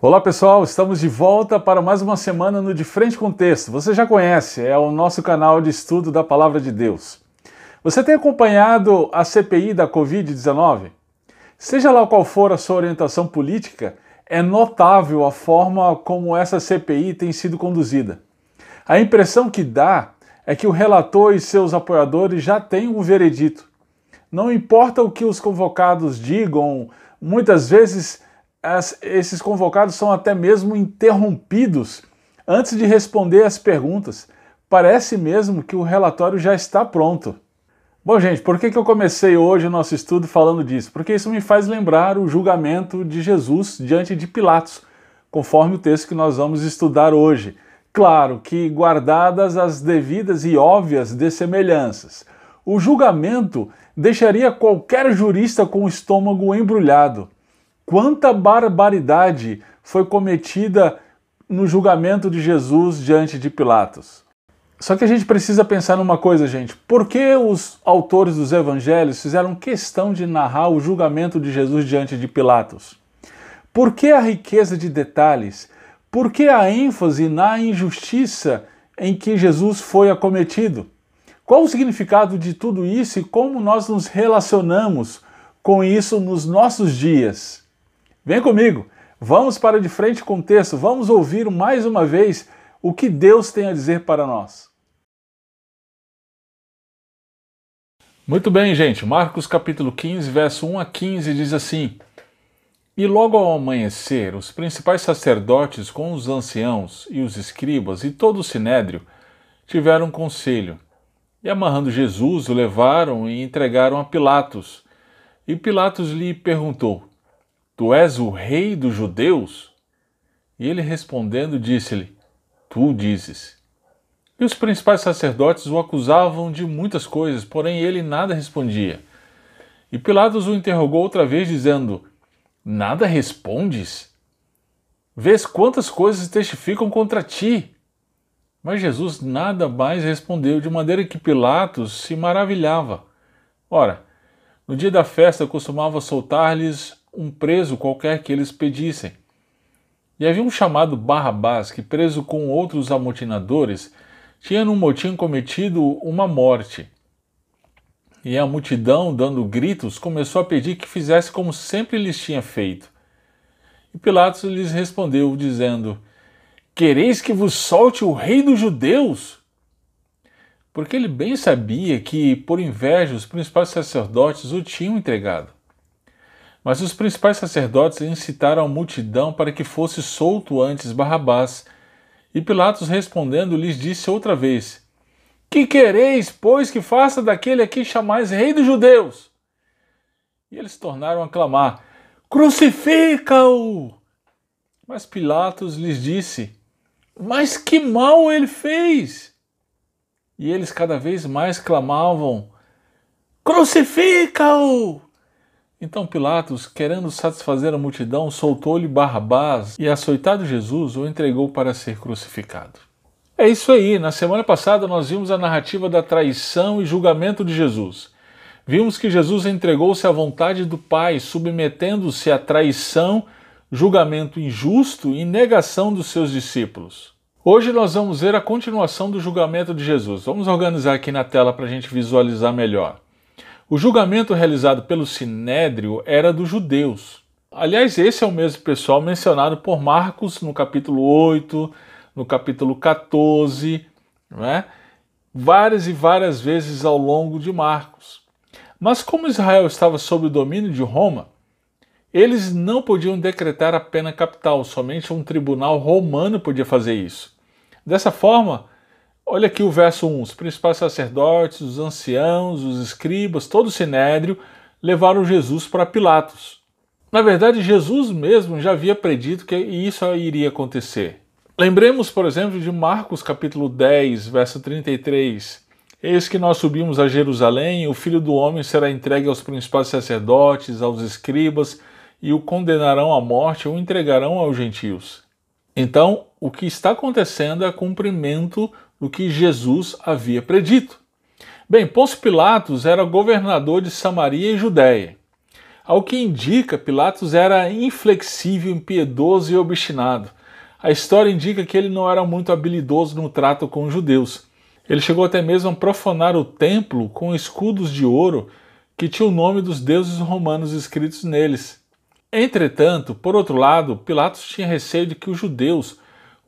Olá pessoal, estamos de volta para mais uma semana no De Frente com Texto. Você já conhece, é o nosso canal de estudo da Palavra de Deus. Você tem acompanhado a CPI da Covid-19? Seja lá qual for a sua orientação política, é notável a forma como essa CPI tem sido conduzida. A impressão que dá é que o relator e seus apoiadores já têm um veredito. Não importa o que os convocados digam, muitas vezes as, esses convocados são até mesmo interrompidos antes de responder as perguntas. Parece mesmo que o relatório já está pronto. Bom, gente, por que, que eu comecei hoje o nosso estudo falando disso? Porque isso me faz lembrar o julgamento de Jesus diante de Pilatos, conforme o texto que nós vamos estudar hoje. Claro que guardadas as devidas e óbvias dessemelhanças. O julgamento deixaria qualquer jurista com o estômago embrulhado. Quanta barbaridade foi cometida no julgamento de Jesus diante de Pilatos. Só que a gente precisa pensar numa coisa, gente. Por que os autores dos evangelhos fizeram questão de narrar o julgamento de Jesus diante de Pilatos? Por que a riqueza de detalhes? Por que a ênfase na injustiça em que Jesus foi acometido? Qual o significado de tudo isso e como nós nos relacionamos com isso nos nossos dias? Vem comigo, vamos para de frente com o texto, vamos ouvir mais uma vez o que Deus tem a dizer para nós. Muito bem, gente. Marcos capítulo 15, verso 1 a 15 diz assim: E logo ao amanhecer, os principais sacerdotes com os anciãos e os escribas e todo o sinédrio tiveram conselho. E amarrando Jesus, o levaram e entregaram a Pilatos. E Pilatos lhe perguntou: Tu és o rei dos judeus? E ele respondendo disse-lhe: Tu dizes. E os principais sacerdotes o acusavam de muitas coisas, porém ele nada respondia. E Pilatos o interrogou outra vez, dizendo: Nada respondes? Vês quantas coisas testificam contra ti? Mas Jesus nada mais respondeu, de maneira que Pilatos se maravilhava. Ora, no dia da festa costumava soltar-lhes um preso qualquer que eles pedissem. E havia um chamado Barrabás que, preso com outros amotinadores, tinha no motim cometido uma morte. E a multidão, dando gritos, começou a pedir que fizesse como sempre lhes tinha feito. E Pilatos lhes respondeu, dizendo: Quereis que vos solte o rei dos judeus? Porque ele bem sabia que, por inveja, os principais sacerdotes o tinham entregado. Mas os principais sacerdotes incitaram a multidão para que fosse solto antes Barrabás. E Pilatos respondendo lhes disse outra vez: Que quereis, pois, que faça daquele aqui chamais rei dos judeus? E eles tornaram a clamar: Crucifica-o! Mas Pilatos lhes disse: Mas que mal ele fez? E eles cada vez mais clamavam: Crucifica-o! Então Pilatos, querendo satisfazer a multidão, soltou-lhe Barrabás e, açoitado Jesus, o entregou para ser crucificado. É isso aí, na semana passada nós vimos a narrativa da traição e julgamento de Jesus. Vimos que Jesus entregou-se à vontade do Pai, submetendo-se à traição, julgamento injusto e negação dos seus discípulos. Hoje nós vamos ver a continuação do julgamento de Jesus. Vamos organizar aqui na tela para a gente visualizar melhor. O julgamento realizado pelo Sinédrio era dos judeus. Aliás, esse é o mesmo pessoal mencionado por Marcos no capítulo 8, no capítulo 14, é? várias e várias vezes ao longo de Marcos. Mas como Israel estava sob o domínio de Roma, eles não podiam decretar a pena capital, somente um tribunal romano podia fazer isso. Dessa forma, Olha aqui o verso 1: os principais sacerdotes, os anciãos, os escribas, todo o sinédrio levaram Jesus para Pilatos. Na verdade, Jesus mesmo já havia predito que isso iria acontecer. Lembremos, por exemplo, de Marcos capítulo 10, verso 33. Eis que nós subimos a Jerusalém, e o filho do homem será entregue aos principais sacerdotes, aos escribas, e o condenarão à morte ou entregarão aos gentios. Então, o que está acontecendo é cumprimento do que Jesus havia predito. Bem, Pôncio Pilatos era governador de Samaria e Judéia. Ao que indica, Pilatos era inflexível, impiedoso e obstinado. A história indica que ele não era muito habilidoso no trato com os judeus. Ele chegou até mesmo a profanar o templo com escudos de ouro que tinham o nome dos deuses romanos escritos neles. Entretanto, por outro lado, Pilatos tinha receio de que os judeus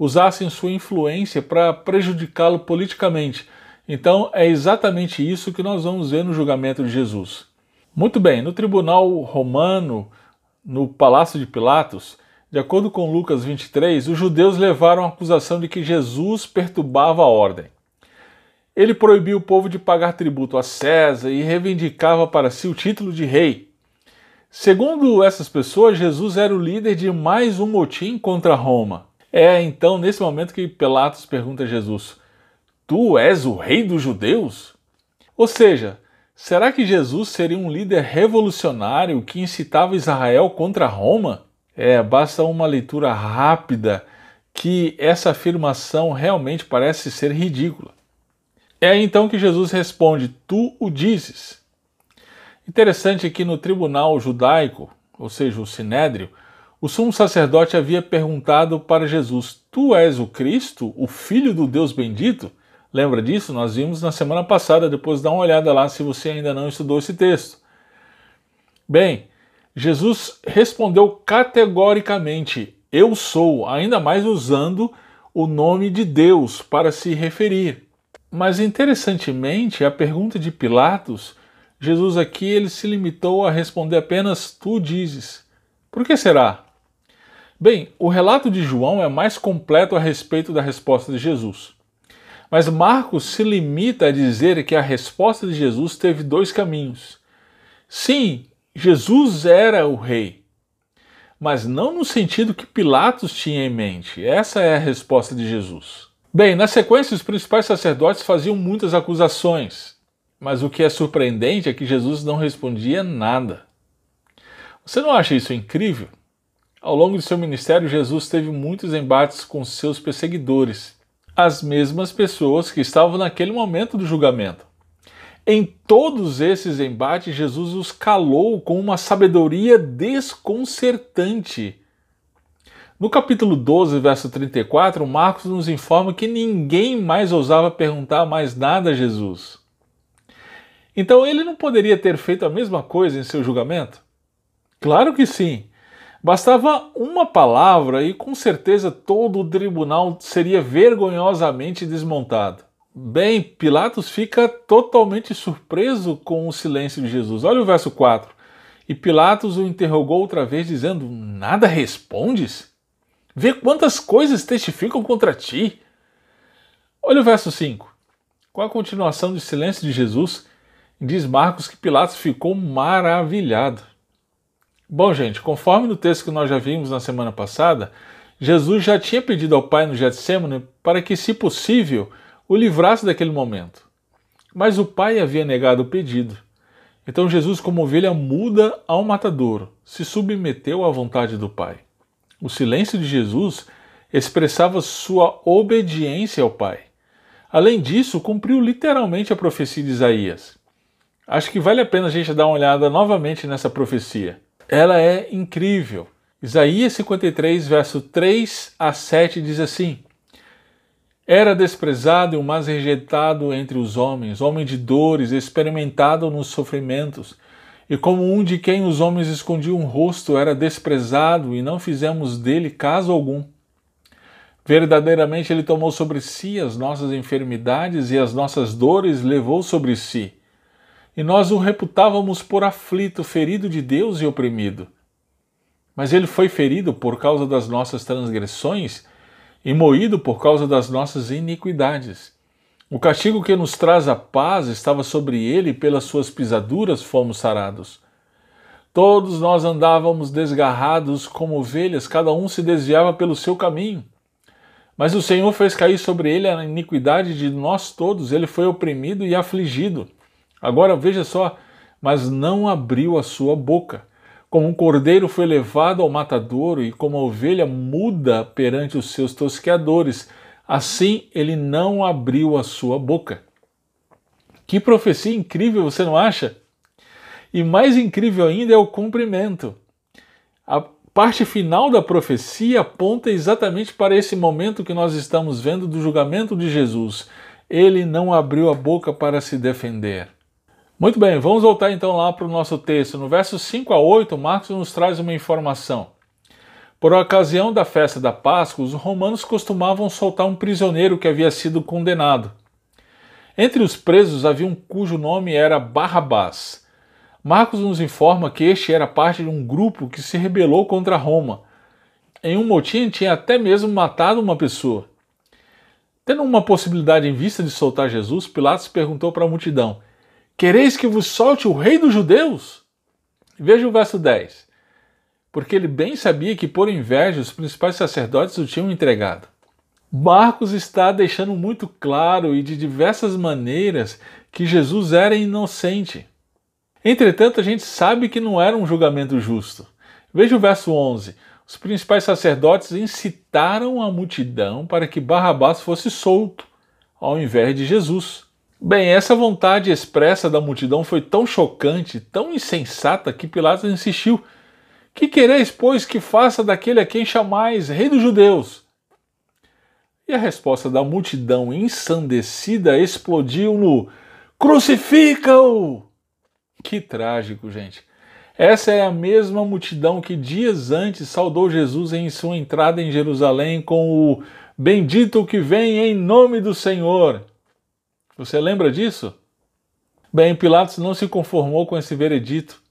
usassem sua influência para prejudicá-lo politicamente. Então, é exatamente isso que nós vamos ver no julgamento de Jesus. Muito bem, no tribunal romano, no palácio de Pilatos, de acordo com Lucas 23, os judeus levaram a acusação de que Jesus perturbava a ordem. Ele proibiu o povo de pagar tributo a César e reivindicava para si o título de rei. Segundo essas pessoas, Jesus era o líder de mais um motim contra Roma. É então nesse momento que Pilatos pergunta a Jesus: Tu és o rei dos judeus? Ou seja, Será que Jesus seria um líder revolucionário que incitava Israel contra Roma? É, basta uma leitura rápida que essa afirmação realmente parece ser ridícula. É então que Jesus responde: Tu o dizes. Interessante que no tribunal judaico, ou seja, o sinédrio, o sumo sacerdote havia perguntado para Jesus: Tu és o Cristo, o Filho do Deus bendito? Lembra disso? Nós vimos na semana passada, depois dá uma olhada lá se você ainda não estudou esse texto. Bem, Jesus respondeu categoricamente: Eu sou, ainda mais usando o nome de Deus para se referir. Mas interessantemente, a pergunta de Pilatos, Jesus aqui ele se limitou a responder apenas tu dizes. Por que será? Bem, o relato de João é mais completo a respeito da resposta de Jesus. Mas Marcos se limita a dizer que a resposta de Jesus teve dois caminhos. Sim, Jesus era o rei, mas não no sentido que Pilatos tinha em mente. Essa é a resposta de Jesus. Bem, na sequência, os principais sacerdotes faziam muitas acusações, mas o que é surpreendente é que Jesus não respondia nada. Você não acha isso incrível? Ao longo de seu ministério, Jesus teve muitos embates com seus perseguidores as mesmas pessoas que estavam naquele momento do julgamento. Em todos esses embates, Jesus os calou com uma sabedoria desconcertante. No capítulo 12, verso 34, Marcos nos informa que ninguém mais ousava perguntar mais nada a Jesus. Então ele não poderia ter feito a mesma coisa em seu julgamento? Claro que sim. Bastava uma palavra e com certeza todo o tribunal seria vergonhosamente desmontado. Bem, Pilatos fica totalmente surpreso com o silêncio de Jesus. Olha o verso 4. E Pilatos o interrogou outra vez, dizendo: Nada respondes? Vê quantas coisas testificam contra ti. Olha o verso 5. Com a continuação do silêncio de Jesus, diz Marcos que Pilatos ficou maravilhado. Bom, gente, conforme no texto que nós já vimos na semana passada, Jesus já tinha pedido ao Pai no Getsemane para que, se possível, o livrasse daquele momento. Mas o Pai havia negado o pedido. Então Jesus, como ovelha muda ao matadouro, se submeteu à vontade do Pai. O silêncio de Jesus expressava sua obediência ao Pai. Além disso, cumpriu literalmente a profecia de Isaías. Acho que vale a pena a gente dar uma olhada novamente nessa profecia ela é incrível. Isaías 53, verso 3 a 7 diz assim: Era desprezado e o mais rejeitado entre os homens, homem de dores, experimentado nos sofrimentos, e como um de quem os homens escondiam um rosto, era desprezado e não fizemos dele caso algum. Verdadeiramente ele tomou sobre si as nossas enfermidades e as nossas dores levou sobre si e nós o reputávamos por aflito, ferido de Deus e oprimido. Mas ele foi ferido por causa das nossas transgressões e moído por causa das nossas iniquidades. O castigo que nos traz a paz estava sobre ele, e pelas suas pisaduras fomos sarados. Todos nós andávamos desgarrados como ovelhas, cada um se desviava pelo seu caminho. Mas o Senhor fez cair sobre ele a iniquidade de nós todos, ele foi oprimido e afligido Agora veja só, mas não abriu a sua boca. Como um cordeiro foi levado ao matadouro e como a ovelha muda perante os seus tosqueadores, assim ele não abriu a sua boca. Que profecia incrível, você não acha? E mais incrível ainda é o cumprimento. A parte final da profecia aponta exatamente para esse momento que nós estamos vendo do julgamento de Jesus. Ele não abriu a boca para se defender. Muito bem, vamos voltar então lá para o nosso texto. No verso 5 a 8, Marcos nos traz uma informação. Por ocasião da festa da Páscoa, os romanos costumavam soltar um prisioneiro que havia sido condenado. Entre os presos havia um cujo nome era Barrabás. Marcos nos informa que este era parte de um grupo que se rebelou contra Roma. Em um motim tinha até mesmo matado uma pessoa. Tendo uma possibilidade em vista de soltar Jesus, Pilatos perguntou para a multidão: Quereis que vos solte o rei dos judeus? Veja o verso 10 porque ele bem sabia que, por inveja, os principais sacerdotes o tinham entregado. Marcos está deixando muito claro e de diversas maneiras que Jesus era inocente. Entretanto, a gente sabe que não era um julgamento justo. Veja o verso 11. Os principais sacerdotes incitaram a multidão para que Barrabás fosse solto, ao invés de Jesus. Bem, essa vontade expressa da multidão foi tão chocante, tão insensata, que Pilatos insistiu que quereis, pois, que faça daquele a quem chamais Rei dos Judeus? E a resposta da multidão ensandecida explodiu no Crucifica-o! Que trágico, gente. Essa é a mesma multidão que dias antes saudou Jesus em sua entrada em Jerusalém com o Bendito que vem em nome do Senhor. Você lembra disso? Bem, Pilatos não se conformou com esse veredito.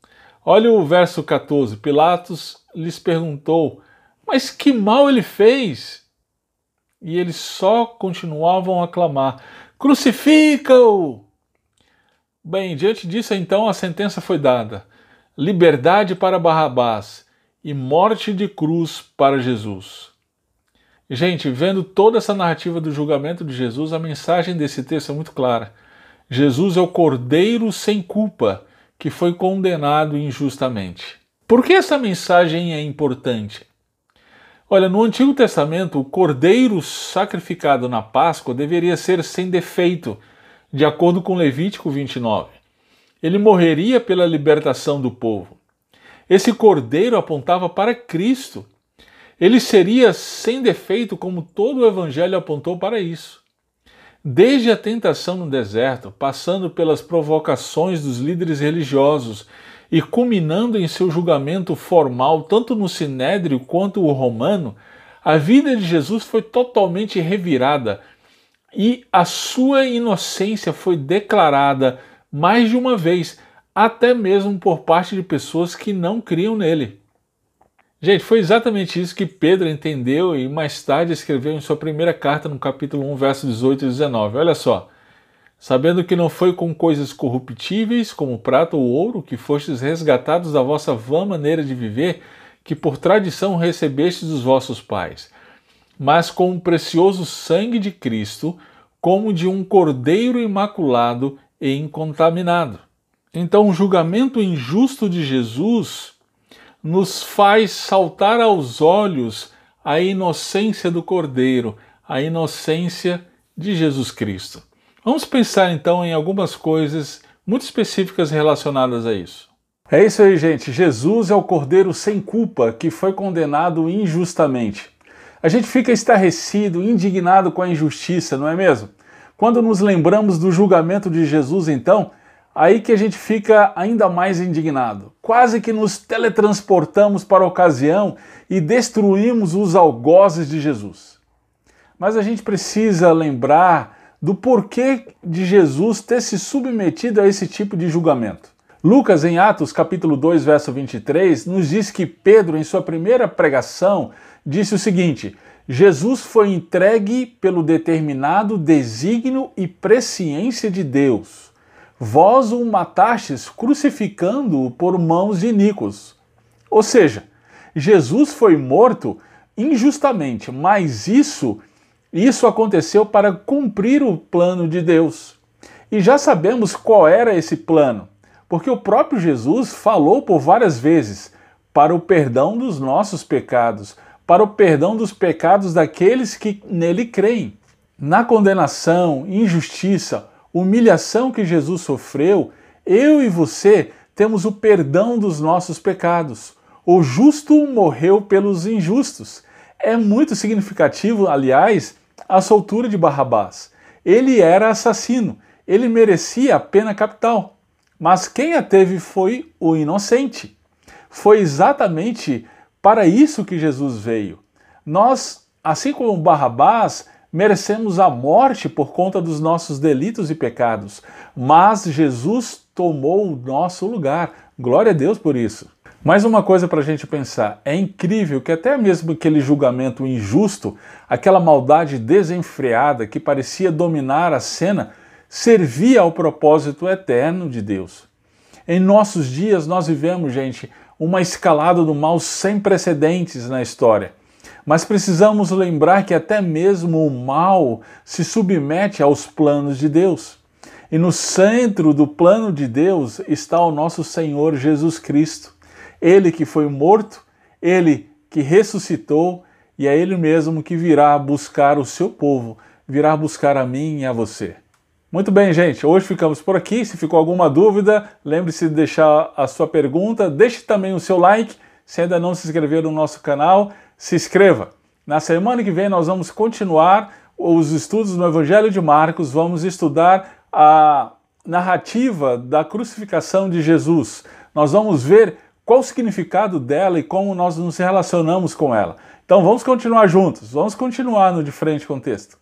Olha o verso 14. Pilatos lhes perguntou: Mas que mal ele fez? E eles só continuavam a clamar: Crucifica-o! Bem, diante disso, então, a sentença foi dada: liberdade para Barrabás e morte de cruz para Jesus. Gente, vendo toda essa narrativa do julgamento de Jesus, a mensagem desse texto é muito clara. Jesus é o cordeiro sem culpa que foi condenado injustamente. Por que essa mensagem é importante? Olha, no Antigo Testamento, o cordeiro sacrificado na Páscoa deveria ser sem defeito, de acordo com Levítico 29. Ele morreria pela libertação do povo. Esse cordeiro apontava para Cristo. Ele seria sem defeito, como todo o Evangelho apontou para isso. Desde a tentação no deserto, passando pelas provocações dos líderes religiosos e culminando em seu julgamento formal, tanto no sinédrio quanto o romano, a vida de Jesus foi totalmente revirada e a sua inocência foi declarada mais de uma vez, até mesmo por parte de pessoas que não criam nele. Gente, foi exatamente isso que Pedro entendeu e mais tarde escreveu em sua primeira carta, no capítulo 1, versos 18 e 19. Olha só. Sabendo que não foi com coisas corruptíveis, como prata ou ouro, que fostes resgatados da vossa vã maneira de viver, que por tradição recebestes dos vossos pais, mas com o precioso sangue de Cristo, como de um cordeiro imaculado e incontaminado. Então, o julgamento injusto de Jesus nos faz saltar aos olhos a inocência do Cordeiro, a inocência de Jesus Cristo. Vamos pensar então em algumas coisas muito específicas relacionadas a isso. É isso aí, gente. Jesus é o Cordeiro sem culpa que foi condenado injustamente. A gente fica estarrecido, indignado com a injustiça, não é mesmo? Quando nos lembramos do julgamento de Jesus, então, Aí que a gente fica ainda mais indignado. Quase que nos teletransportamos para a ocasião e destruímos os algozes de Jesus. Mas a gente precisa lembrar do porquê de Jesus ter se submetido a esse tipo de julgamento. Lucas, em Atos capítulo 2, verso 23, nos diz que Pedro, em sua primeira pregação, disse o seguinte: Jesus foi entregue pelo determinado desígnio e presciência de Deus vós o matastes crucificando-o por mãos de iníquos. Ou seja, Jesus foi morto injustamente, mas isso isso aconteceu para cumprir o plano de Deus. E já sabemos qual era esse plano, porque o próprio Jesus falou por várias vezes para o perdão dos nossos pecados, para o perdão dos pecados daqueles que nele creem. Na condenação, injustiça, humilhação que Jesus sofreu, eu e você temos o perdão dos nossos pecados. O justo morreu pelos injustos. É muito significativo, aliás, a soltura de Barrabás. Ele era assassino, ele merecia a pena capital. Mas quem a teve foi o inocente. Foi exatamente para isso que Jesus veio. Nós, assim como Barrabás, merecemos a morte por conta dos nossos delitos e pecados, mas Jesus tomou o nosso lugar. Glória a Deus por isso. Mais uma coisa para a gente pensar: é incrível que até mesmo aquele julgamento injusto, aquela maldade desenfreada que parecia dominar a cena, servia ao propósito eterno de Deus. Em nossos dias, nós vivemos, gente, uma escalada do mal sem precedentes na história. Mas precisamos lembrar que até mesmo o mal se submete aos planos de Deus. E no centro do plano de Deus está o nosso Senhor Jesus Cristo. Ele que foi morto, ele que ressuscitou e é ele mesmo que virá buscar o seu povo, virá buscar a mim e a você. Muito bem, gente. Hoje ficamos por aqui. Se ficou alguma dúvida, lembre-se de deixar a sua pergunta. Deixe também o seu like. Se ainda não se inscreveu no nosso canal, se inscreva. Na semana que vem nós vamos continuar os estudos no Evangelho de Marcos, vamos estudar a narrativa da crucificação de Jesus. Nós vamos ver qual o significado dela e como nós nos relacionamos com ela. Então vamos continuar juntos, vamos continuar no De Frente com o Texto.